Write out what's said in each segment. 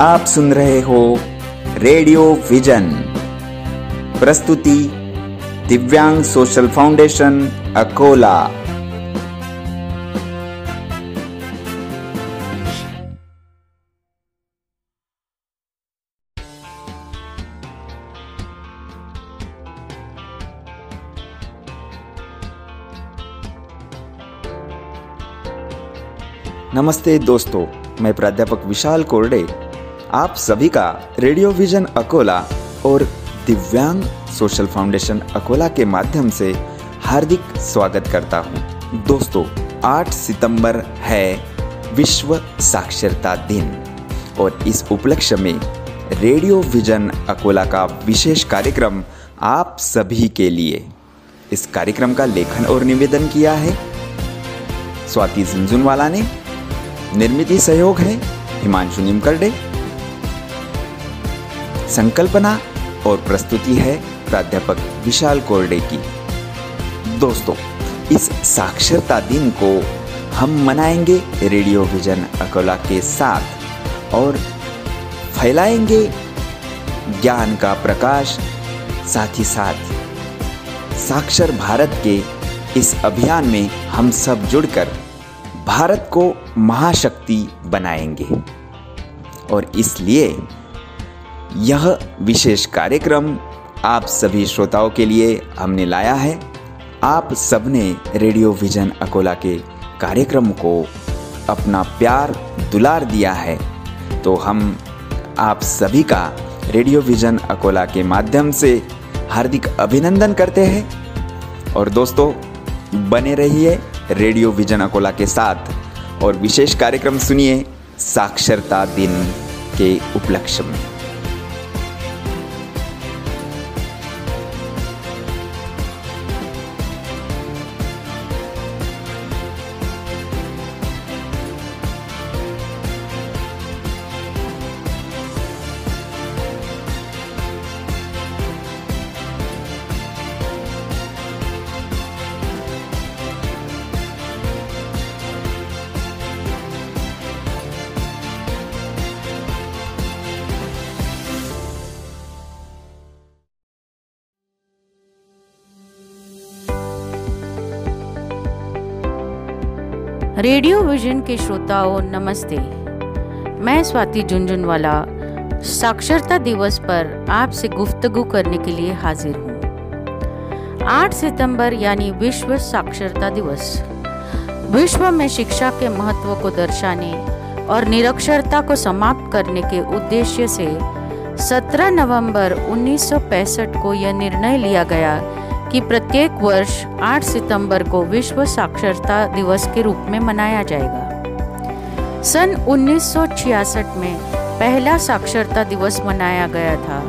आप सुन रहे हो रेडियो विजन। प्रस्तुति दिव्यांग सोशल फाउंडेशन, अकोला। नमस्ते दोस्तों, मैं प्राध्यापक विशाल कोरडे आप सभी का रेडियो विजन अकोला और दिव्यांग सोशल फाउंडेशन अकोला के माध्यम से हार्दिक स्वागत करता हूँ। दोस्तों 8 सितंबर है विश्व साक्षरता दिन और इस उपलक्ष्य में रेडियो विजन अकोला का विशेष कार्यक्रम आप सभी के लिए इस कार्यक्रम का लेखन और निवेदन किया है स्वाति झुंझुनवाला ने, निर्मित सहयोग है हिमांशु निमकरडे संकल्पना और प्रस्तुति है प्राध्यापक विशाल कोरडे की। दोस्तों, इस साक्षरता दिन को हम मनाएँगे रेडियो विजन अकोला के साथ और फैलाएँगे ज्ञान का प्रकाश, साथ ही साथ साक्षर भारत के इस अभियान में हम सब जुड़कर भारत को महाशक्ति बनाएँगे। और इसलिए यह विशेष कार्यक्रम आप सभी श्रोताओं के लिए हमने लाया है। आप सबने रेडियो विजन अकोला के कार्यक्रम को अपना प्यार दुलार दिया है। तो हम आप सभी का रेडियो विजन अकोला के माध्यम से हार्दिक अभिनंदन करते हैं। और दोस्तों, बने रहिए रेडियो विजन अकोला के साथ और विशेष कार्यक्रम सुनिए साक्षरता दिन के उपलक्ष्य में। रेडियो विजन के श्रोताओं, नमस्ते। मैं स्वाति झुंझुनवाला, साक्षरता दिवस पर आपसे गुफ्तगू करने के लिए हाजिर हूँ। 8 सितंबर यानी विश्व साक्षरता दिवस। विश्व में शिक्षा के महत्व को दर्शाने और निरक्षरता को समाप्त करने के उद्देश्य से 17 नवंबर 1965 को यह निर्णय लिया गया कि प्रत्येक वर्ष 8 सितंबर को विश्व साक्षरता दिवस के रूप में मनाया जाएगा। सन 1966 में पहला साक्षरता दिवस मनाया गया था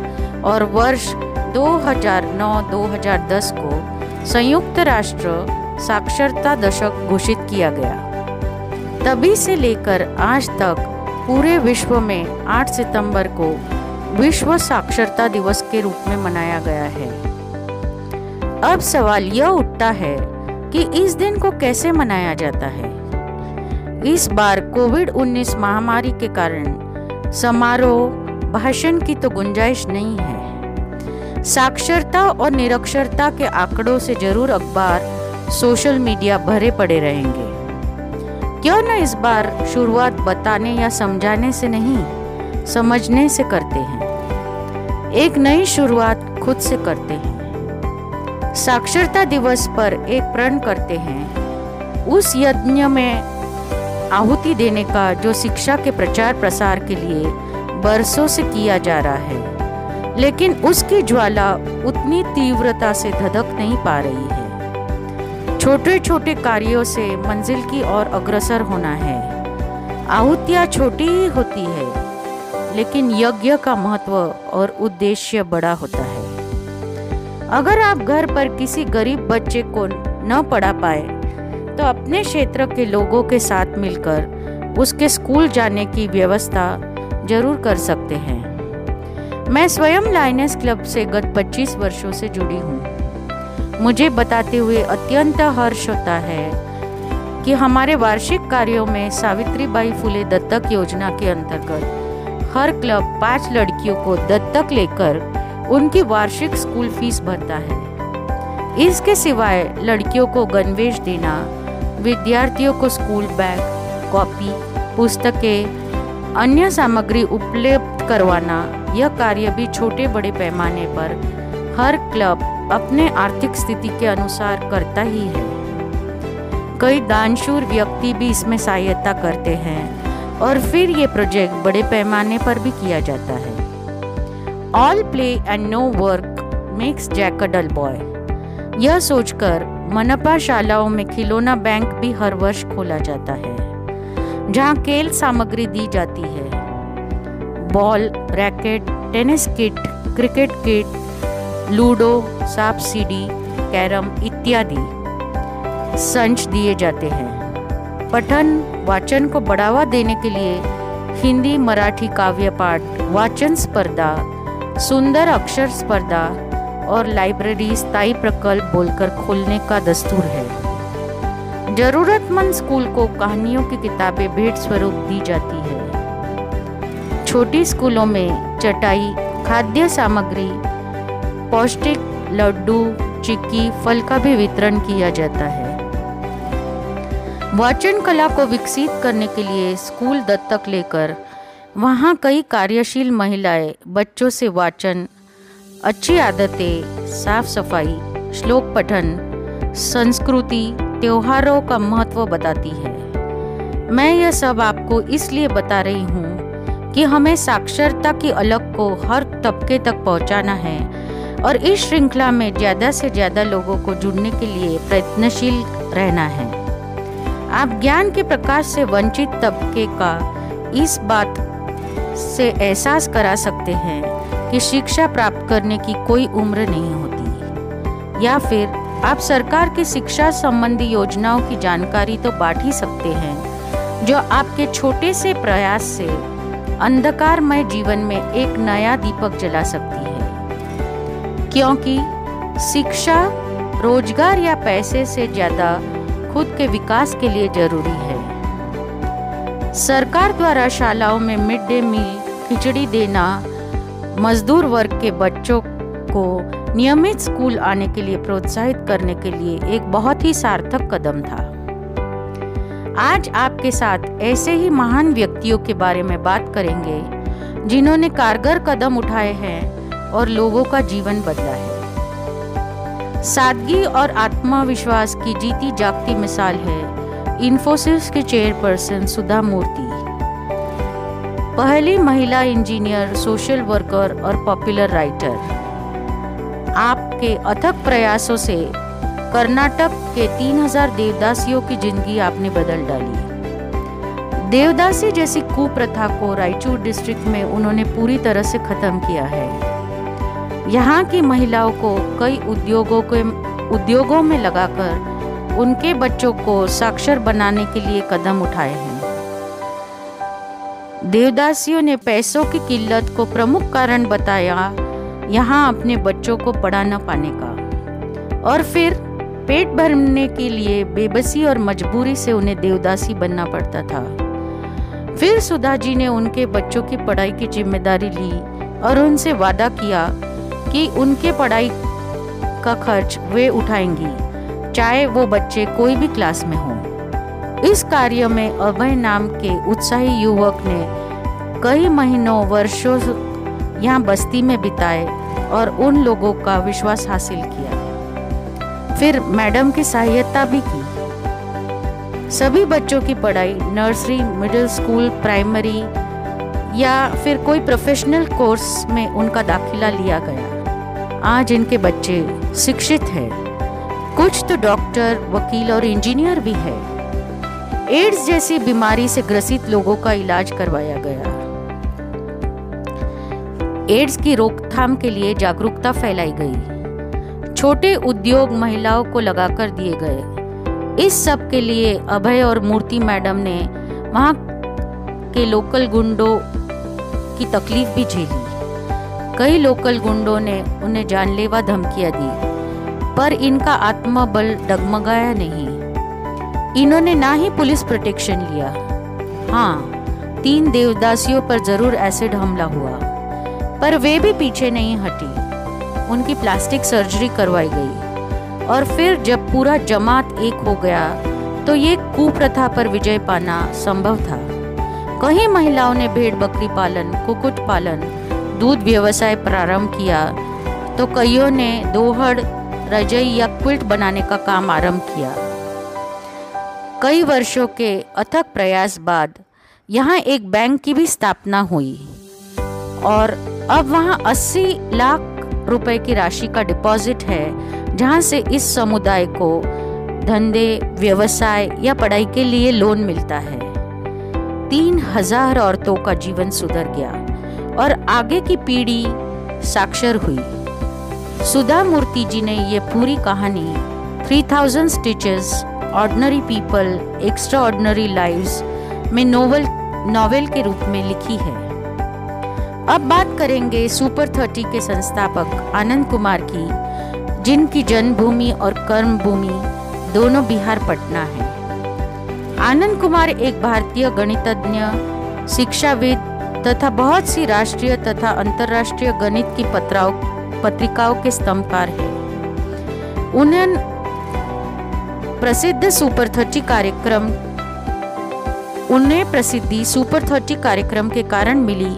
और वर्ष 2009-2010 को संयुक्त राष्ट्र साक्षरता दशक घोषित किया गया। तभी से लेकर आज तक पूरे विश्व में 8 सितंबर को विश्व साक्षरता दिवस के रूप में मनाया गया है। अब सवाल यह उठता है कि इस दिन को कैसे मनाया जाता है? इस बार कोविड 19 महामारी के कारण समारोह, भाषण की तो गुंजाइश नहीं है। साक्षरता और निरक्षरता के आंकड़ों से ज़रूर अखबार, सोशल मीडिया भरे पड़े रहेंगे। क्यों न इस बार शुरुआत बताने या समझाने से नहीं, समझने से करते हैं। एक नई शुरुआत खुद से करते हैं। साक्षरता दिवस पर एक प्रण करते हैं। उस यज्ञ में आहुति देने का जो शिक्षा के प्रचार प्रसार के लिए बरसों से किया जा रहा है, लेकिन उसकी ज्वाला उतनी तीव्रता से धधक नहीं पा रही है। छोटे छोटे कार्यों से मंजिल की ओर अग्रसर होना है। आहुतियाँ छोटी ही होती है, लेकिन यज्ञ का महत्व और उद्देश्य बड़ा होता है। अगर आप घर पर किसी गरीब बच्चे को न पढ़ा पाए तो अपने क्षेत्र के लोगों के साथ मिलकर उसके स्कूल जाने की व्यवस्था ज़रूर कर सकते हैं। मैं स्वयं लाइनेस क्लब से गत 25 वर्षों से जुड़ी हूँ। मुझे बताते हुए अत्यंत हर्ष होता है कि हमारे वार्षिक कार्यों में सावित्री बाई फुले दत्तक योजना के अंतर्गत हर क्लब पाँच लड़कियों को दत्तक लेकर उनकी वार्षिक स्कूल फ़ीस भरता है। इसके सिवाय लड़कियों को गणवेश देना, विद्यार्थियों को स्कूल बैग, कॉपी, पुस्तकें, अन्य सामग्री उपलब्ध करवाना, यह कार्य भी छोटे बड़े पैमाने पर हर क्लब अपने आर्थिक स्थिति के अनुसार करता ही है। कई दानशूर व्यक्ति भी इसमें सहायता करते हैं और फिर ये प्रोजेक्ट बड़े पैमाने पर भी किया जाता है। All play and no work makes Jack a dull boy यह सोचकर मनपा शालाओं में खिलौना बैंक भी हर वर्ष खोला जाता है, जहाँ खेल सामग्री दी जाती है। Ball, racket, tennis kit, cricket kit, ludo, सांप सीढ़ी, कैरम इत्यादि संच दिए जाते हैं। पठन वाचन को बढ़ावा देने के लिए हिंदी मराठी काव्य पाठ वाचन स्पर्धा सुंदर अक्षर स्पर्धा और लाइब्रेरी स्थायी प्रकल्प बोलकर खोलने का दस्तूर है। जरूरतमंद स्कूल को कहानियों की किताबें भेंट स्वरूप दी जाती है। छोटी स्कूलों में चटाई, खाद्य सामग्री, पौष्टिक लड्डू, चिक्की, फल का भी वितरण किया जाता है। वाचन कला को विकसित करने के लिए स्कूल दत्तक लेकर वहाँ कई कार्यशील महिलाएँ, बच्चों से वाचन, अच्छी आदतें साफ़ सफ़ाई श्लोक पठन, संस्कृति, त्योहारों का महत्व बताती है। मैं यह सब आपको इसलिए बता रही हूँ कि हमें साक्षरता की अलग को हर तबके तक पहुँचाना है और इस श्रृंखला में ज़्यादा से ज़्यादा लोगों को जुड़ने के लिए प्रयत्नशील रहना है। आप ज्ञान के प्रकाश से वंचित तबके का इस बात से एहसास करा सकते हैं कि शिक्षा प्राप्त करने की कोई उम्र नहीं होती। या फिर आप सरकार की शिक्षा संबंधी योजनाओं की जानकारी तो बांट ही सकते हैं, जो आपके छोटे से प्रयास से अंधकारमय जीवन में एक नया दीपक जला सकती है। क्योंकि शिक्षा रोज़गार या पैसे से ज़्यादा खुद के विकास के लिए ज़रूरी है। सरकार द्वारा शालाओं में मिड डे मील, खिचड़ी देना, मजदूर वर्ग के बच्चों को नियमित स्कूल आने के लिए प्रोत्साहित करने के लिए एक बहुत ही सार्थक कदम था। आज आपके साथ ऐसे ही महान व्यक्तियों के बारे में बात करेंगे, जिन्होंने कारगर कदम उठाए हैं और लोगों का जीवन बदला है। सादगी और आत्मविश्वास की जीती जागती मिसाल है इन्फोसिस के चेयरपर्सन सुधा मूर्ति। पहली महिला इंजीनियर सोशल वर्कर और पॉपुलर राइटर आपके अथक प्रयासों से कर्नाटक के 3000 देवदासियों की ज़िंदगी आपने बदल डाली देवदासी जैसी कुप्रथा को रायचूर डिस्ट्रिक्ट में उन्होंने पूरी तरह से खत्म किया है। यहाँ की महिलाओं को कई उद्योगों के, उद्योगों में लगाकर उनके बच्चों को साक्षर बनाने के लिए कदम उठाए हैं। देवदासियों ने पैसों की किल्लत को प्रमुख कारण बताया, यहाँ अपने बच्चों को पढ़ा न पाने का। और फिर, पेट भरने के लिए बेबसी और मजबूरी से उन्हें देवदासी बनना पड़ता था। फिर सुधा जी ने उनके बच्चों की पढ़ाई की ज़िम्मेदारी ली और उनसे वादा किया कि उनके पढ़ाई का खर्च वे उठाएँगी। चाहे वो बच्चे कोई भी क्लास में हो। इस कार्य में अभय नाम के उत्साही युवक ने कई महीनों, वर्षों यहाँ बस्ती में बिताए और उन लोगों का विश्वास हासिल किया। फिर मैडम की सहायता भी की। सभी बच्चों की पढ़ाई नर्सरी, मिडिल स्कूल, प्राइमरी या फिर कोई प्रोफेशनल कोर्स में उनका दाखिला लिया गया। आज इनके बच्चे शिक्षित हैं। कुछ तो डॉक्टर, वकील और इंजीनियर भी है। एड्स जैसी बीमारी से ग्रसित लोगों का इलाज करवाया गया। एड्स की रोकथाम के लिए जागरूकता फैलाई गई। छोटे उद्योग महिलाओं को लगाकर दिए गए। इस सब के लिए अभय और मूर्ति मैडम ने वहाँ के लोकल गुंडों की तकलीफ़ भी झेली। कई लोकल गुंडों ने उन्हें जानलेवा धमकियाँ दी। पर इनका आत्मबल डगमगाया नहीं। इन्होंने ना ही पुलिस प्रोटेक्शन लिया। हाँ तीन देवदासियों पर ज़रूर एसिड हमला हुआ, पर वे भी पीछे नहीं हटी। उनकी प्लास्टिक सर्जरी करवाई गई, और फिर जब पूरा जमात एक हो गया तो ये कुप्रथा पर विजय पाना संभव था। कई महिलाओं ने भेड़ बकरी पालन कुकुट पालन, दूध व्यवसाय प्रारंभ किया तो कईयों ने दोहड़ रजई या क्विल्ट बनाने का काम आरंभ किया। कई वर्षों के अथक प्रयास बाद यहाँ एक बैंक की भी स्थापना हुई और अब वहाँ 80 लाख रुपए की राशि का डिपॉजिट है, जहाँ से इस समुदाय को धंधे, व्यवसाय या पढ़ाई के लिए लोन मिलता है। तीन हज़ार औरतों का जीवन सुधर गया और आगे की पीढ़ी साक्षर हुई। सुधा मूर्ति जी ने ये पूरी कहानी 3000 stitches ordinary people extraordinary lives में नोवेल नॉवेल के रूप में लिखी है। अब बात करेंगे सुपर थर्टी के संस्थापक आनंद कुमार की, जिनकी जन्मभूमि और कर्म भूमि दोनों बिहार, पटना है। आनंद कुमार एक भारतीय गणितज्ञ, शिक्षाविद तथा बहुत सी राष्ट्रीय तथा अंतर्राष्ट्रीय गणित की पत्राओं पत्रिकाओं के स्तंभकार है। उन्हें प्रसिद्ध सुपर थर्टी कार्यक्रम, उन्हें प्रसिद्धि सुपर थर्टी कार्यक्रम के कारण मिली,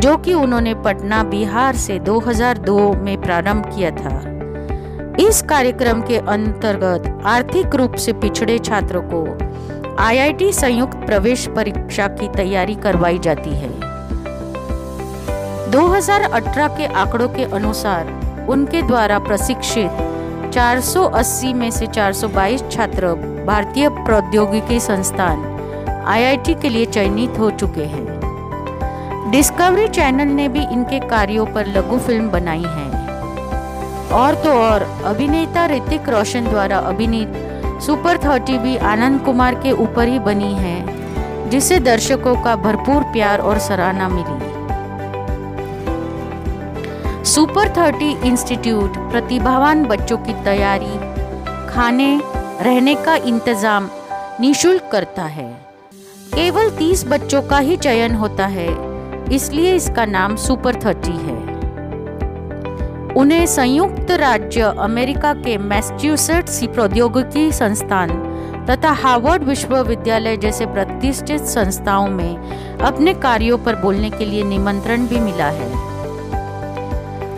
जो कि उन्होंने पटना, बिहार से 2002 में प्रारंभ किया था। इस कार्यक्रम के अंतर्गत आर्थिक रूप से पिछड़े छात्रों को आईआईटी संयुक्त प्रवेश परीक्षा की तैयारी करवाई जाती है। 2018 के आंकड़ों के अनुसार उनके द्वारा प्रशिक्षित 480 में से 422 छात्र भारतीय प्रौद्योगिकी संस्थान आईआईटी के लिए चयनित हो चुके हैं। डिस्कवरी चैनल ने भी इनके कार्यों पर लघु फ़िल्म बनाई है। और तो और, अभिनेता ऋतिक रोशन द्वारा अभिनीत सुपर थर्टी भी आनंद कुमार के ऊपर ही बनी है, जिसे दर्शकों का भरपूर प्यार और सराहना मिली। सुपर थर्टी इंस्टीट्यूट प्रतिभावान बच्चों की तैयारी, खाने, रहने का इंतज़ाम निशुल्क करता है। केवल तीस बच्चों का ही चयन होता है, इसलिए इसका नाम सुपर थर्टी है। उन्हें संयुक्त राज्य अमेरिका के मैस्च्यूसेट्स प्रौद्योगिकी संस्थान तथा हार्वर्ड विश्वविद्यालय जैसे प्रतिष्ठित संस्थाओं में अपने कार्यों पर बोलने के लिए निमंत्रण भी मिला है।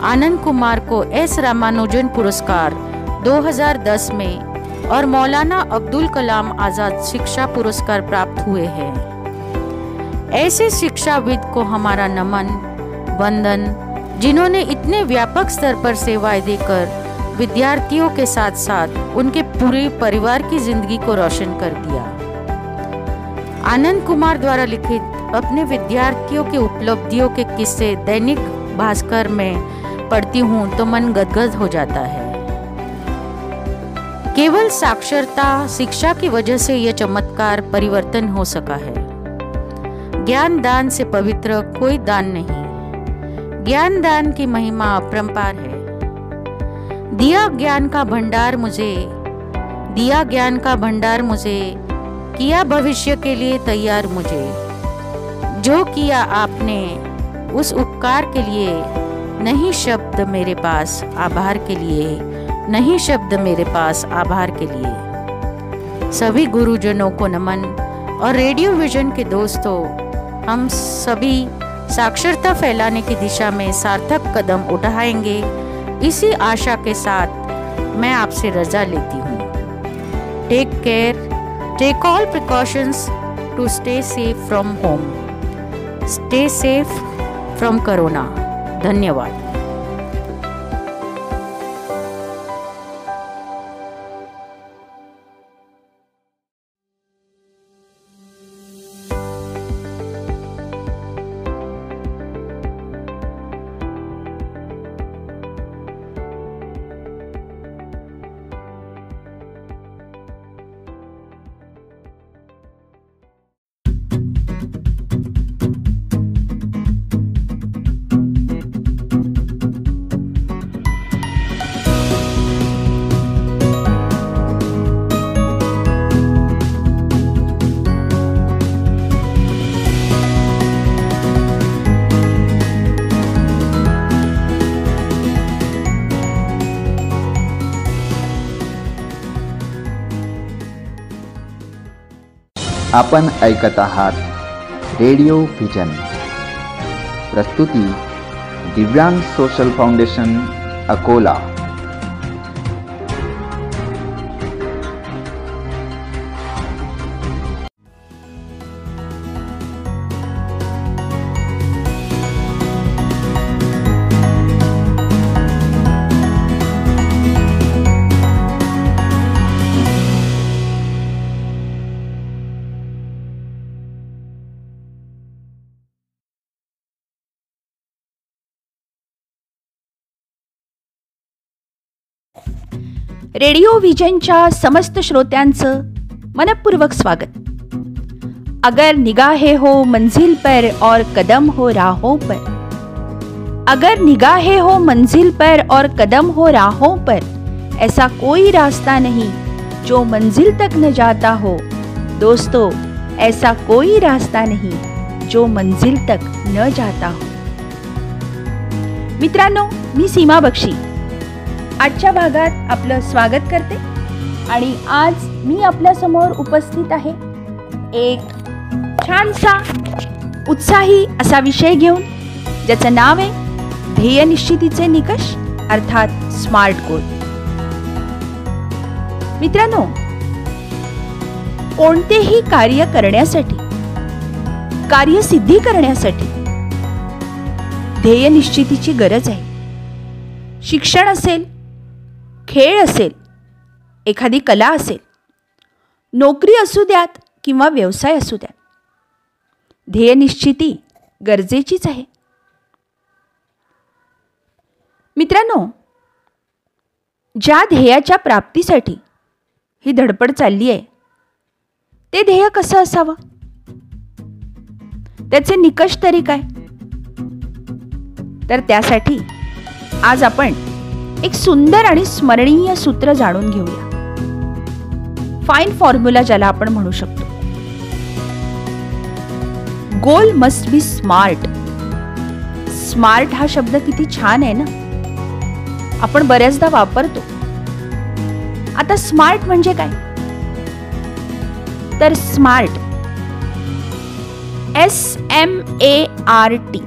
आनंद कुमार को एस रामानुजन पुरस्कार 2010 में, और मौलाना अब्दुल कलाम आज़ाद शिक्षा पुरस्कार प्राप्त हुए हैं। ऐसे शिक्षाविद को हमारा नमन, वंदन, जिन्होंने इतने व्यापक स्तर पर सेवाएँ देकर विद्यार्थियों के साथ साथ उनके पूरे परिवार की ज़िंदगी को रोशन कर दिया। आनंद कुमार द्वारा लिखित अपने विद्यार्थियों के उपलब्धियों के किस्से दैनिक भास्कर में पढ़ती हूँ तो मन गदगद हो जाता है। केवल साक्षरता, शिक्षा की वजह से यह चमत्कार परिवर्तन हो सका है। ज्ञान दान से पवित्र कोई दान नहीं। ज्ञान दान की महिमा अपरंपार है। दिया ज्ञान का भंडार मुझे, दिया ज्ञान का भंडार मुझे, किया भविष्य के लिए तैयार मुझे। जो किया आपने, उस उपकार के लिए नहीं शब्द मेरे पास आभार के लिए, नहीं शब्द मेरे पास आभार के लिए। सभी गुरुजनों को नमन और रेडियो विजन के दोस्तों, हम सभी साक्षरता फैलाने की दिशा में सार्थक कदम उठाएँगे। इसी आशा के साथ मैं आपसे रजा लेती हूँ। Take care take all precautions to stay safe from home stay safe from corona धन्यवाद। आपण ऐकत आहात रेडिओ व्हिजन प्रस्तुती Divyang social foundation Akola. Radio व्हिजनच्या समस्त श्रोत्यांचं मनपूर्वक स्वागत. अगर निगाहे हो मंजिल पर और कदम हो राहों पर, अगर निगाहे हो मंजिल पर और कदम हो राहों पर, ऐसा कोई रास्ता नहीं जो मंजिल तक न जाता हो। दोस्तों, ऐसा कोई रास्ता नहीं जो मंजिल तक न जाता हो। मित्रांनो, मी सीमा बक्षी आजच्या भागात आपलं स्वागत करते. आणि आज मी आपल्यासमोर उपस्थित आहे. एक छानसा उत्साही असा विषय घेऊन ज्याचं नाव आहे ध्येय निश्चितीचे निकष अर्थात स्मार्ट गोल. मित्रांनो कोणतेही कार्य करण्यासाठी कार्यसिद्धी करण्यासाठी ध्येय निश्चितीची गरज आहे. शिक्षण असेल खेळ असेल एखादी कला असेल नोकरी असू द्यात किंवा व्यवसाय असू द्यात ध्येयनिश्चिती गरजेचीच आहे. मित्रांनो ज्या ध्येयाच्या प्राप्तीसाठी ही धडपड चालली आहे ते ध्येय कसं असावं? त्याचे निकष तरी काय? तर त्यासाठी आज आपण एक सुंदर आणि स्मरणीय सूत्र जाणून घेऊया. फाईन फॉर्म्युला ज्याला आपण म्हणू शकतो. Goal must be smart smart हा शब्द किती छान आहे ना? आपण बऱ्याचदा वापरतो. आता स्मार्ट म्हणजे काय? तर smart S M A R T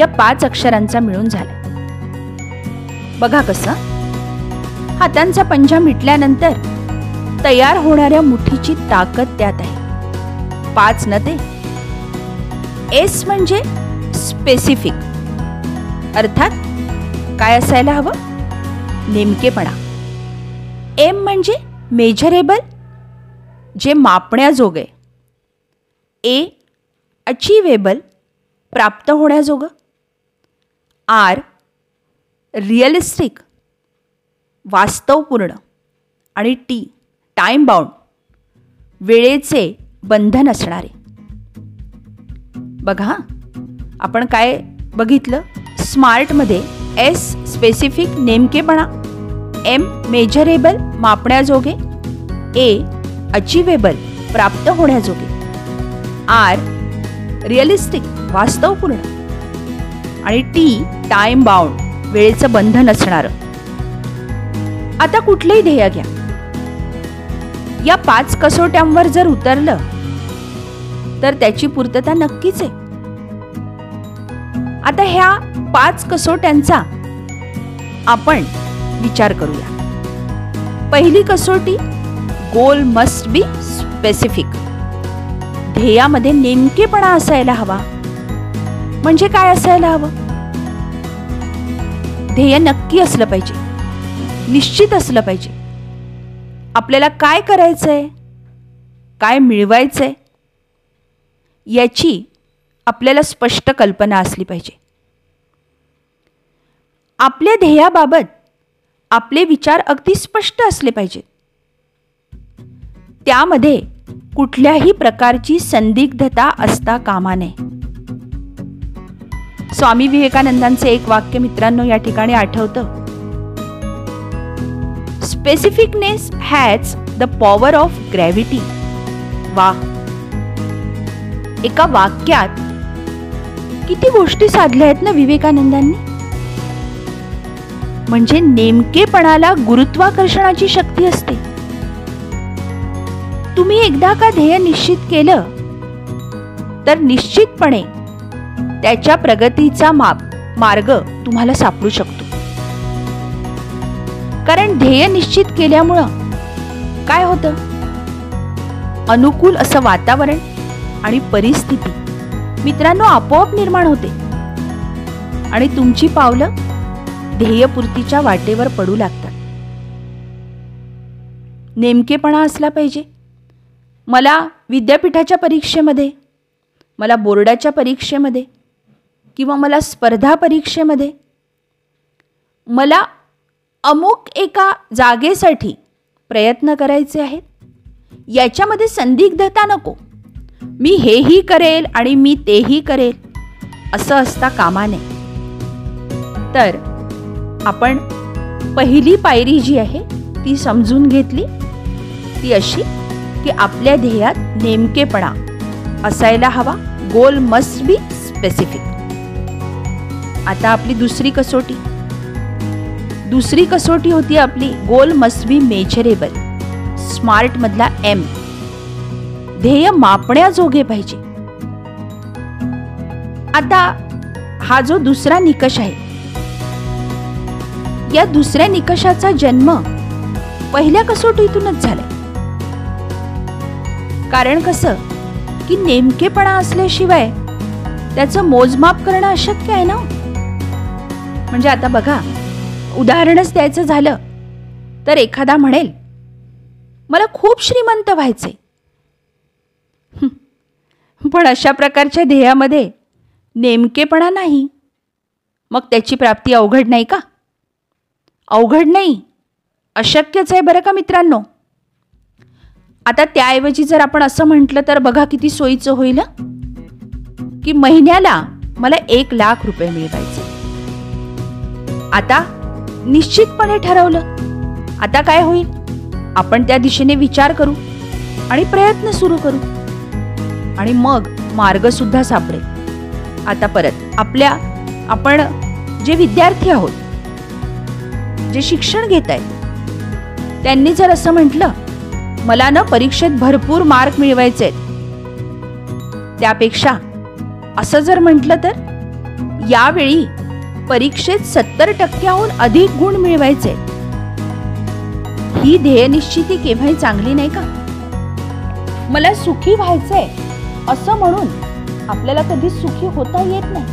या पाच अक्षरांचा मिळून झाला. बघा कसं. हातांचा पंजा मिटल्यानंतर तयार होणाऱ्या मुठीची ताकद त्यात आहे. पाच न ते एस म्हणजे स्पेसिफिक अर्थात काय असायला हवं? नेमकेपणा. एम म्हणजे मेजरेबल जे मापण्याजोगे. ए अचिवेबल प्राप्त होण्याजोगं. आर रिअलिस्टिक वास्तवपूर्ण आणि टी टाईम बाउंड वेळेचे बंधन असणारे. बघा आपण काय बघितलं? स्मार्टमध्ये एस स्पेसिफिक नेमकेपणा एम मेजरेबल मापण्याजोगे ए अचिवेबल प्राप्त होण्याजोगे आर रिअलिस्टिक वास्तवपूर्ण आणि टी टाईम बाउंड वेळेचं बंधन असणार. आता कुठलंही ध्येय घ्या. या पाच कसोट्यांवर जर उतरलं तर त्याची पूर्तता नक्कीच आहे. आता ह्या पाच कसोट्यांचा आपण विचार करूया. पहिली कसोटी गोल मस्ट बी स्पेसिफिक. ध्येयामध्ये नेमकेपणा असायला हवा. म्हणजे काय असायला हवं? ध्येय नक्की असलं पाहिजे. निश्चित असलं पाहिजे. आपल्याला काय करायचंय? काय मिळवायचंय? याची आपल्याला स्पष्ट कल्पना असली पाहिजे. आपल्या ध्येयाबाबत आपले विचार अगदी स्पष्ट असले पाहिजेत त्यामध्ये कुठल्याही प्रकारची संदिग्धता असता कामा नये. स्वामी विवेकानंदांचे एक वाक्य मित्रांनो या ठिकाणी आठवतं. Specificness has the power of gravity वा. एका वाक्यात किती गोष्टी साधल्या आहेत ना विवेकानंदांनी? म्हणजे नेमकेपणाला गुरुत्वाकर्षणाची शक्ती असते. तुम्ही एकदा का ध्येय निश्चित केलं तर निश्चितपणे त्याच्या प्रगतीचा माप मार्ग तुम्हाला सापडू शकतो. कारण ध्येय निश्चित केल्यामुळं काय होतं? अनुकूल असं वातावरण आणि परिस्थिती मित्रांनो आपोआप निर्माण होते. आणि तुमची पावलं ध्येयपूर्तीच्या वाटेवर पडू लागतात. नेमकेपणा असला पाहिजे. मला विद्यापीठाच्या परीक्षेमध्ये मला बोर्डाच्या परीक्षेमध्ये किंवा मला स्पर्धा परीक्षेमध्ये? मला अमुक एका जागेसाठी प्रयत्न करायचे आहेत. याच्यामध्ये संदिग्धता नको. मी हेही करेल आणि मी तेही करेल असं असता कामा नये. तर आपण पहिली पायरी जी आहे ती समजून घेतली. ती अशी की आपल्या ध्येयात नेमकेपणा असायला हवा. गोल मस्ट बी स्पेसिफिक आता आपली दुसरी कसोटी. दुसरी कसोटी होती आपली goal must be measurable smart मधला एम ध्येय मापण्याजोगे पाहिजे. आता हा जो दुसरा निकष आहे या दुसऱ्या निकषाचा जन्म पहिल्या कसोटीतूनच झालाय कारण कसं की नेमकेपणा असल्याशिवाय त्याचं मोजमाप करणं अशक्य आहे ना? म्हणजे आता बघा उदाहरणच द्यायचं झालं तर एखादा म्हणेल मला खूप श्रीमंत व्हायचे पण अशा प्रकारच्या ध्येयामध्ये नेमकेपणा नाही. मग त्याची प्राप्ती अवघड नाही का? अवघड नाही. अशक्यच आहे बरं का मित्रांनो? आता त्याऐवजी जर आपण असं म्हटलं तर बघा किती सोयीचं होईल की महिन्याला मला एक लाख रुपये मिळवायचे आता निश्चितपणे ठरवलं. आता काय होईल? आपण त्या दिशेने विचार करू आणि प्रयत्न सुरू करू. आणि मग मार्ग सुद्धा सापडेल. आता परत आपल्या आपण जे विद्यार्थी आहोत जे शिक्षण घेत आहेत त्यांनी जर असं म्हटलं मला ना परीक्षेत भरपूर मार्क मिळवायचे त्यापेक्षा असं जर म्हटलं तर यावेळी परीक्षेत सत्तर टक्क्याहून अधिक गुण मिळवायचे. ही ध्येयनिश्चिती केव्हाही चांगली नाही का? मला सुखी व्हायचंय असं म्हणून आपल्याला कधी सुखी होता येत नाही.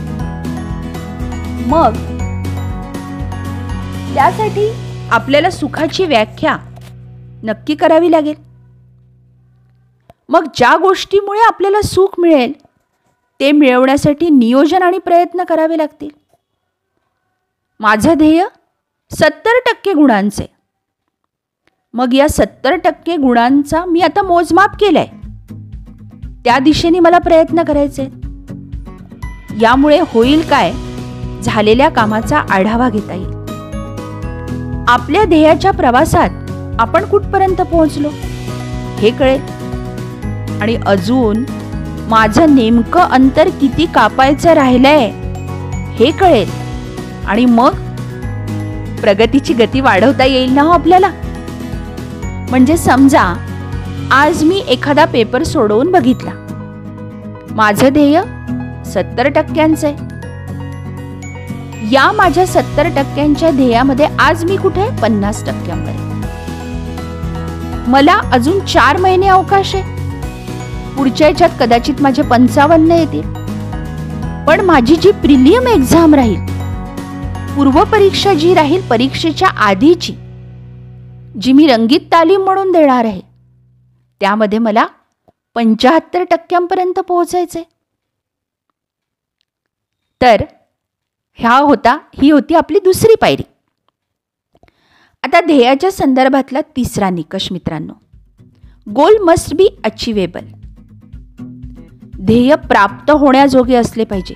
मग त्यासाठी आपल्याला सुखाची व्याख्या नक्की करावी लागेल. मग ज्या गोष्टीमुळे आपल्याला सुख मिळेल ते मिळवण्यासाठी नियोजन आणि प्रयत्न करावे लागतील. माझं ध्येय सत्तर टक्के गुणांचे. मग या सत्तर टक्के गुणांचा मी आता मोजमाप केलाय. त्या दिशेने मला प्रयत्न करायचे. यामुळे होईल काय? झालेल्या कामाचा आढावा घेता येईल. आपल्या ध्येयाच्या प्रवासात आपण कुठपर्यंत पोहोचलो? हे कळेल. आणि अजून माझं नेमकं अंतर किती कापायचं राहिलंय हे कळेल. आणि मग प्रगतीची गती वाढवता येईल ना हो आपल्याला? म्हणजे समजा आज मी एखादा पेपर सोडवून बघितला. माझं ध्येय सत्तर टक्क्यांचं आहे. या माझ्या सत्तर टक्क्यांच्या ध्येयामध्ये आज मी कुठे? पन्नास टक्क्यांवर मला अजून चार महिने अवकाश आहे. पुढच्या याच्यात कदाचित माझे पंचावन्न येतील. पण माझी जी प्रिलियम एक्झाम राहील पूर्वपरीक्षा जी राहील परीक्षेच्या आधीची जी मी रंगीत तालीम म्हणून देणार आहे त्यामध्ये मला पंचाहत्तर टक्क्यांपर्यंत पोहोचायचे तर ह्या होता ही होती आपली दुसरी पायरी. आता ध्येयाच्या संदर्भातला तिसरा निकष मित्रांनो. गोल मस्ट बी अचिवेबल ध्येय प्राप्त होण्याजोगे असले पाहिजे.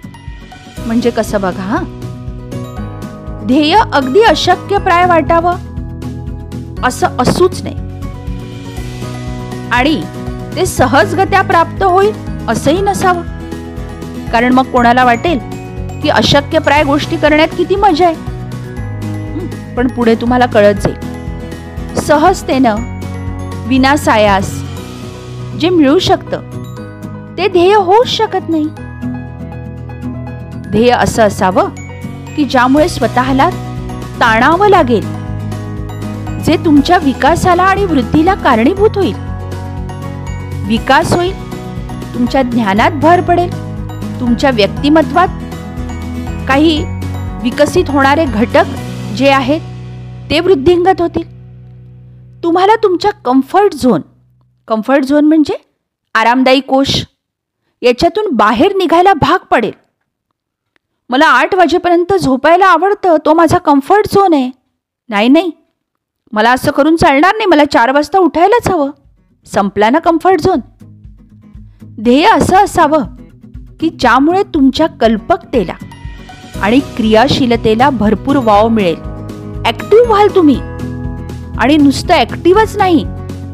म्हणजे कसं बघा हां? ध्येय अगदी अशक्य प्राय वाटावं? असं असूच नाही आणि ते सहजगत्या प्राप्त होईल असंही नसावं. कारण मग कोणाला वाटेल की अशक्य प्राय गोष्टी करण्यात किती मजा आहे? पण पुढे तुम्हाला कळत जाईल. सहजतेनं विनासायास जे मिळू शकतं ते ध्येय होऊच शकत नाही. ध्येय असं असावं की ज्यामुळे स्वतःला ताणावं लागेल. जे तुमच्या विकासाला आणि वृद्धीला कारणीभूत होईल. विकास होईल तुमच्या ज्ञानात भर पडेल तुमच्या व्यक्तिमत्वात काही विकसित होणारे घटक जे आहेत ते वृद्धिंगत होतील. तुम्हाला तुमच्या कम्फर्ट झोन कम्फर्ट झोन म्हणजे आरामदायी कोश याच्यातून बाहेर निघायला भाग पडेल. मला आठ वाजेपर्यंत झोपायला आवडतं तो माझा कम्फर्ट झोन आहे. नाही नाही. मला असं करून चालणार नाही. मला चार वाजता उठायलाच हवं. संपला ना कम्फर्ट झोन ध्येय असं असावं की ज्यामुळे तुमच्या कल्पकतेला आणि क्रियाशीलतेला भरपूर वाव मिळेल. ॲक्टिव्ह व्हाल तुम्ही. आणि नुसतं ॲक्टिव्हच नाही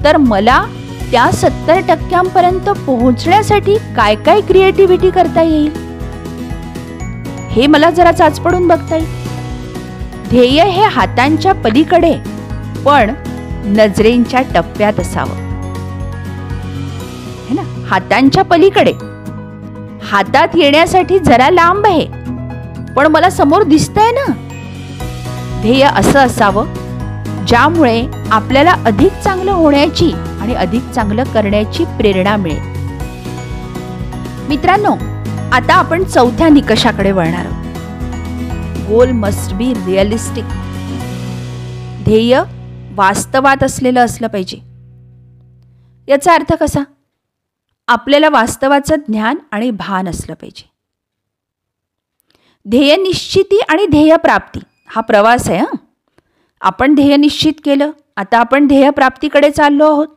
तर मला त्या सत्तर टक्क्यांपर्यंत पोहोचण्यासाठी काय काय क्रिएटिव्हिटी करता येईल? हे मला जरा चाचपडून बघता येईल. ध्येय हे हातांच्या पलीकडे पण नजरेंच्या टप्प्यात असावं. है ना हातांच्या पलीकडे. हातात येण्यासाठी जरा लांब आहे पण मला समोर दिसतंय ना. ध्येय असं असावं ज्यामुळे आपल्याला अधिक चांगलं होण्याची आणि अधिक चांगलं करण्याची प्रेरणा मिळेल. मित्रांनो आता आपण चौथ्या निकषाकडे वळणार आहोत. गोल मस्ट बी रिअलिस्टिक ध्येय वास्तवात असलेलं असलं पाहिजे. याचा अर्थ कसा? आपल्याला वास्तवाचं ज्ञान आणि भान असलं पाहिजे. ध्येय निश्चिती आणि ध्येयप्राप्ती हा प्रवास आहे हां. आपण ध्येय निश्चित केलं आता आपण ध्येयप्राप्तीकडे चाललो आहोत.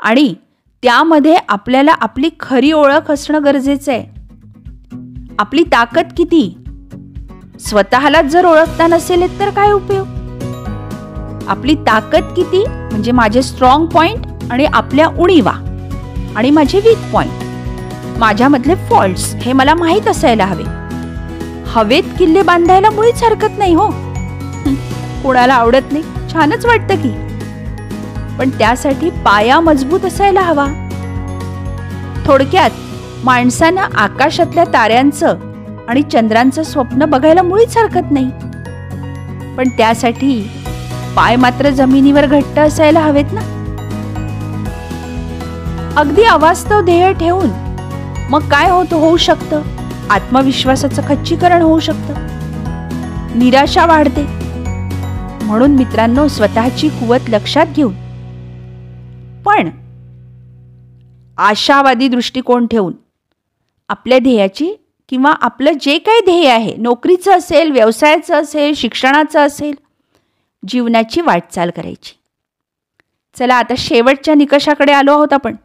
आणि त्यामध्ये आपल्याला आपली खरी ओळख असणं गरजेचं आहे. आपली ताकद किती? स्वतःलाच जर ओळखता नसेल तर काय उपयोग? आपली ताकद किती? म्हणजे माझे स्ट्रॉंग पॉइंट आणि आपल्या उणीवा. आणि माझे वीक पॉइंट माझ्यामधले फॉल्ट्स हे मला माहीत असायला हवे. हवेत किल्ले बांधायला मुळीच हरकत नाही हो कोणाला आवडत नाही. छानच वाटतं की. पण त्यासाठी पाया मजबूत असायला हवा. थोडक्यात माणसानं आकाशातल्या ताऱ्यांचं आणि चंद्रांचं स्वप्न बघायला मुळीच हरकत नाही. पण त्यासाठी पाय मात्र जमिनीवर घट्ट असायला हवेत ना? अगदी अवास्तव ध्येय ठेवून मग काय होत होऊ शकतं? आत्मविश्वासाचं खच्चीकरण होऊ शकतं? निराशा वाढते. म्हणून मित्रांनो स्वतःची कुवत लक्षात घेऊन. पण आशावादी दृष्टिकोन ठेवून आपल्या ध्येयाची किंवा आपलं जे काही ध्येय आहे नोकरीचं असेल व्यवसायाचं असेल शिक्षणाचं असेल जीवनाची वाटचाल करायची. चला आता शेवटच्या निकषाकडे आलो आहोत आपण.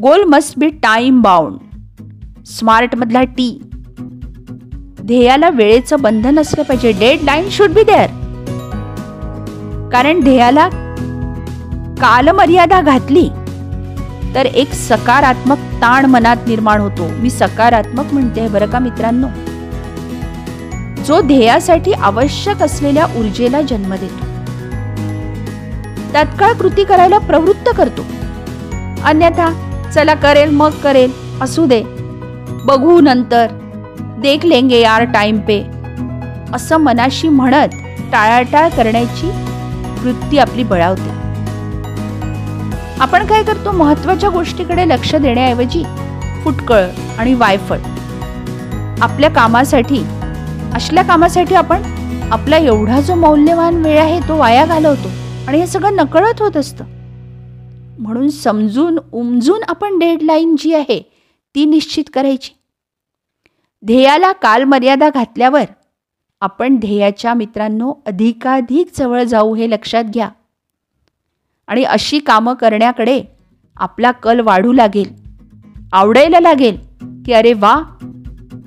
Goal must be time bound स्मार्टमधला T ध्येयाला वेळेचं बंधन असलं पाहिजे. Deadline should be there कारण ध्येयाला कालमर्यादा घातली. तर एक सकारात्मक ताण मनात निर्माण होतो. मी सकारात्मक म्हणते बरं का मित्रांनो? जो ध्येयासाठी आवश्यक असलेल्या ऊर्जेला जन्म देतो. तत्काळ कृती करायला प्रवृत्त करतो. अन्यथा चला करेल मग करेल असू दे. बघू नंतर. देख लेंगे यार टाइम पे. असं मनाशी म्हणत टाळाटाळ करण्याची वृत्ती आपली बळावते. आपण काय करतो? महत्त्वाच्या गोष्टीकडे लक्ष देण्याऐवजी फुटकळ आणि वायफळ आपल्या कामासाठी असल्या कामासाठी आपण आपला एवढा जो मौल्यवान वेळ आहे तो वाया घालवतो आणि हे सगळं नकळत होत असतं. म्हणून समजून उमजून आपण डेडलाईन जी आहे ती निश्चित करायची. ध्येयाला कालमर्यादा घातल्यावर आपण ध्येयाच्या मित्रांनो अधिकाधिक जवळ जाऊ हे लक्षात घ्या. आणि अशी कामं करण्याकडे आपला कल वाढू लागेल. आवडायला लागेल की अरे वा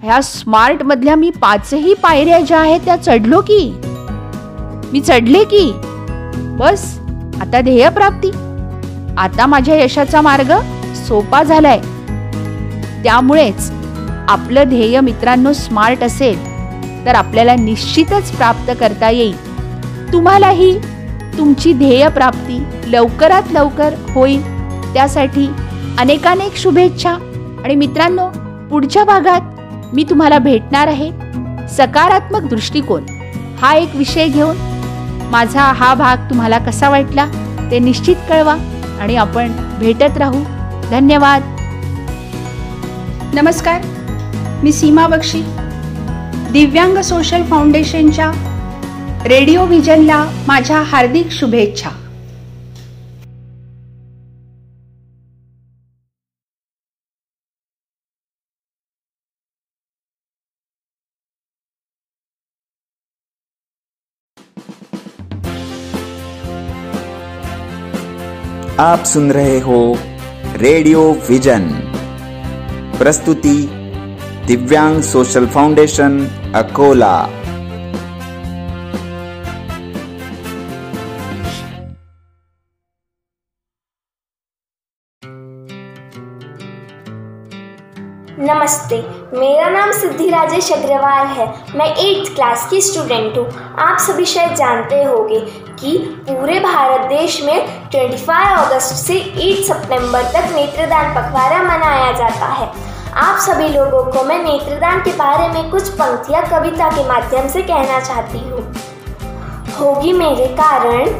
ह्या स्मार्टमधल्या मी पाचही पायऱ्या ज्या आहेत त्या चढलो की? मी चढले की? बस आता ध्येयप्राप्ती आता माझ्या यशाचा मार्ग सोपा झालाय. त्यामुळेच आपलं ध्येय मित्रांनो स्मार्ट असेल तर आपल्याला निश्चितच प्राप्त करता येईल. तुम्हालाही तुमची ध्येय प्राप्ती लवकरात लवकर होईल. त्यासाठी अनेकानेक शुभेच्छा. आणि मित्रांनो पुढच्या भागात मी तुम्हाला भेटणार आहे सकारात्मक दृष्टिकोन. हा एक विषय घेऊन माझा हा भाग तुम्हाला कसा वाटला ते निश्चित कळवा आणि आपण भेटत राहू. धन्यवाद. नमस्कार. मी सीमा बक्षी. दिव्यांग सोशल फाउंडेशनच्या रेडिओ व्हिजनला माझ्या हार्दिक शुभेच्छा. आप सुन रहे हो रेडियो विजन। प्रस्तुति दिव्यांग सोशल फाउंडेशन अकोला। नमस्ते, मेरा नाम सिद्धि राजेश अग्रवाल है। मैं एट्थ क्लास की स्टूडेंट हूँ। आप सभी शायद जानते होंगे कि पूरे भारत देश में 25 अगस्त से 8 सितंबर तक नेत्रदान पखवाड़ा मनाया जाता है। आप सभी लोगों को मैं नेत्रदान के बारे में कुछ पंक्तियाँ कविता के माध्यम से कहना चाहती हूँ। होगी मेरे कारण,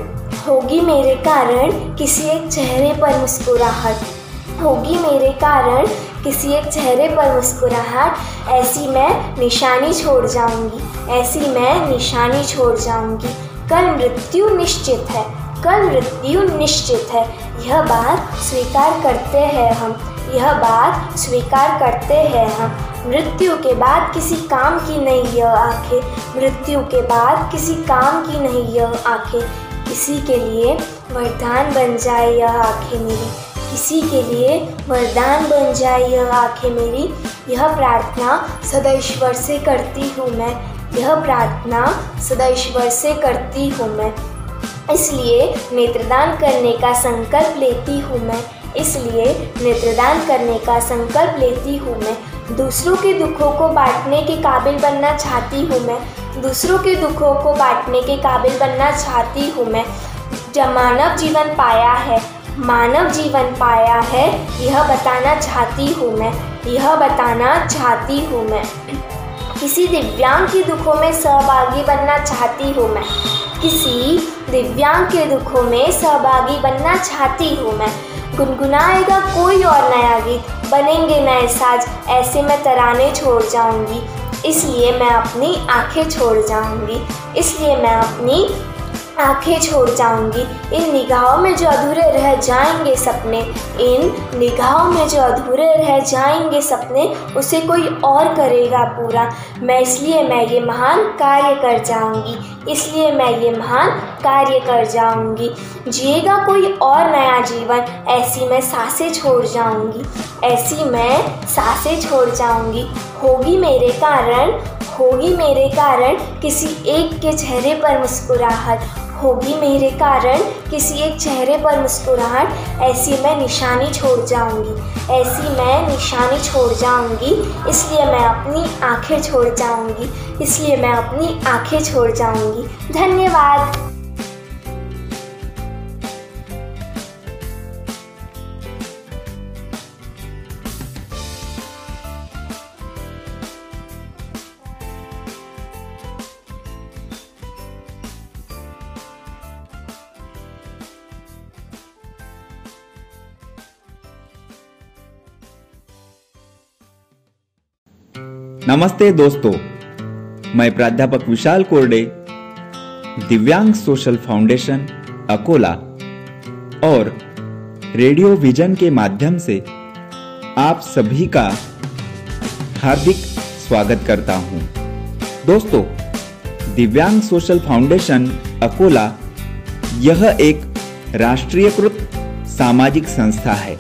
होगी मेरे कारण किसी एक चेहरे पर मुस्कुराहट। होगी मेरे कारण किसी एक चेहरे पर मुस्कुराहट, ऐसी मैं निशानी छोड़ जाऊँगी, ऐसी मैं निशानी छोड़ जाऊँगी। कल मृत्यु निश्चित है, कल मृत्यु निश्चित है। यह बात स्वीकार करते हैं हम, यह बात स्वीकार करते हैं हम। मृत्यु के बाद किसी काम की नहीं यह आँखें, मृत्यु के बाद किसी काम की नहीं यह आँखें। किसी के लिए वरदान बन जाए यह आँखें मेरी। किसी के लिए वरदान बन जाए यह आँखें मेरी। यह प्रार्थना सदा ईश्वर से करती हूँ मैं। यह प्रार्थना सदा ईश्वर से करती हूँ मैं। इसलिए नेत्रदान करने का संकल्प लेती हूँ मैं। इसलिए नेत्रदान करने का संकल्प लेती हूँ मैं। दूसरों के दुखों को बांटने के काबिल बनना चाहती हूँ मैं। दूसरों के दुखों को बांटने के काबिल बनना चाहती हूँ मैं। जब मानव जीवन पाया है। मानव जीवन पाया है, यह बताना चाहती हूँ मैं, यह बताना चाहती हूँ मैं। किसी दिव्यांग के दुखों में सहभागी बनना चाहती हूँ मैं। किसी दिव्यांग के दुखों में सहभागी बनना चाहती हूँ मैं। गुनगुनाएगा कोई और नया गीत, बनेंगे नए साज, ऐसे मैं तराने छोड़ जाऊँगी। इसलिए मैं अपनी आँखें छोड़ जाऊँगी। इसलिए मैं अपनी आँखें छोड़ जाऊँगी। इन निगाहों में जो अधूरे रह जाएँगे सपने, इन निगाहों में जो अधूरे रह जाएँगे सपने, उसे कोई और करेगा पूरा। मैं इसलिए मैं ये महान कार्य कर जाऊँगी। इसलिए मैं ये महान कार्य कर जाऊँगी। जिएगा कोई और नया जीवन, ऐसी मैं साँसें छोड़ जाऊँगी। ऐसी मैं साँसें छोड़ जाऊँगी। होगी मेरे कारण, होगी मेरे कारण किसी एक के चेहरे पर मुस्कुराहट। होगी मेरे कारण। किसी एक चेहरे पर मुस्कुराहट, ऐसी मैं निशानी छोड़ जाऊँगी। ऐसी मैं निशानी छोड़ जाऊँगी। इसलिए मैं अपनी आँखें छोड़ जाऊँगी। इसलिए मैं अपनी आँखें छोड़ जाऊँगी। धन्यवाद। नमस्ते दोस्तों, मैं प्राध्यापक विशाल कोरडे, दिव्यांग सोशल फाउंडेशन, अकोला, और रेडियो विजन के माध्यम से आप सभी का हार्दिक स्वागत करता हूँ। दोस्तों, दिव्यांग सोशल फाउंडेशन, अकोला, यह एक राष्ट्रीयकृत सामाजिक संस्था है,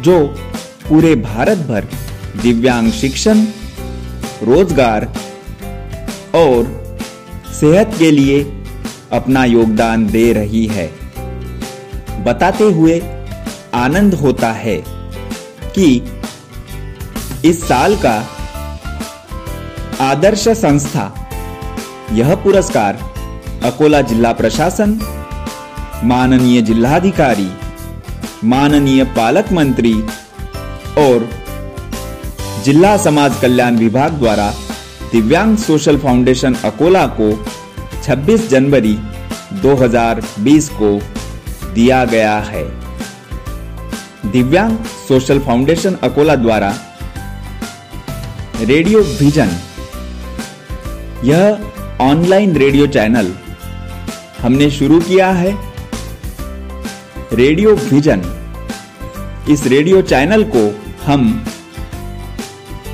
जो पूरे भारत भर दिव्यांग शिक्षण रोज़गार और सेहत के लिए अपना योगदान दे रही है। बताते हुए आनंद होता है कि इस साल का आदर्श संस्था, यह पुरस्कार अकोला जिला प्रशासन, माननीय जिलाधिकारी, माननीय पालक मंत्री और जिला समाज कल्याण विभाग द्वारा दिव्यांग सोशल फाउंडेशन अकोला को 26 जनवरी 2020 को दिया गया है। दिव्यांग सोशल फाउंडेशन अकोला द्वारा रेडियो विजन, यह ऑनलाइन रेडियो चैनल हमने शुरू किया है। रेडियो विजन, इस रेडियो चैनल को हम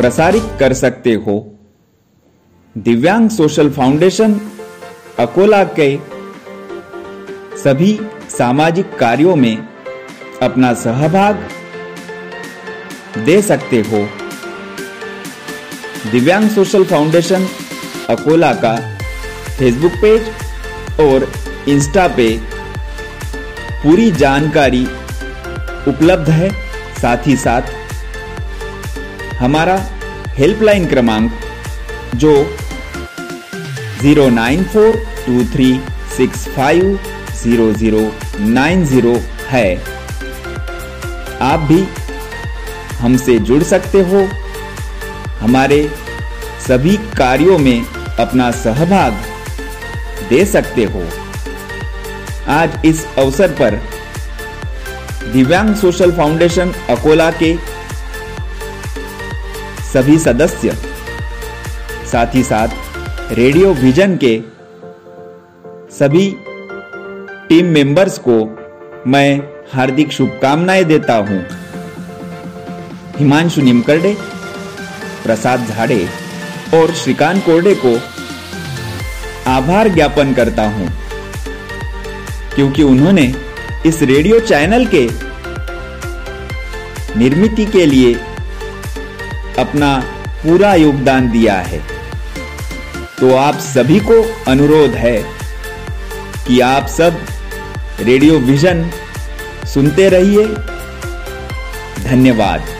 प्रसारित कर सकते हो। दिव्यांग सोशल फाउंडेशन, अकोला के सभी सामाजिक कार्यों में अपना सहभाग दे सकते हो। दिव्यांग सोशल फाउंडेशन, अकोला का फेसबुक पेज और इंस्टा पे पूरी जानकारी उपलब्ध है। साथ ही साथ हमारा हेल्पलाइन क्रमांक जो zero nine four two three six five zero zero nine zero है। आप भी हमसे जुड़ सकते हो। हमारे सभी कार्यों में अपना सहभाग दे सकते हो। आज इस अवसर पर दिव्यांग सोशल फाउंडेशन अकोला के सभी सदस्य, साथ ही साथ रेडियो विजन के सभी टीम मेंबर्स को मैं हार्दिक शुभकामनाएँ देता हूँ। हिमांशु निमकरडे, प्रसाद झाड़े और श्रीकांत कोरडे को आभार ज्ञापन करता हूँ, क्योंकि उन्होंने इस रेडियो चैनल के निर्मिति के लिए अपना पूरा योगदान दिया है। तो आप सभी को अनुरोध है कि आप सब रेडियो विजन सुनते रहिए। धन्यवाद।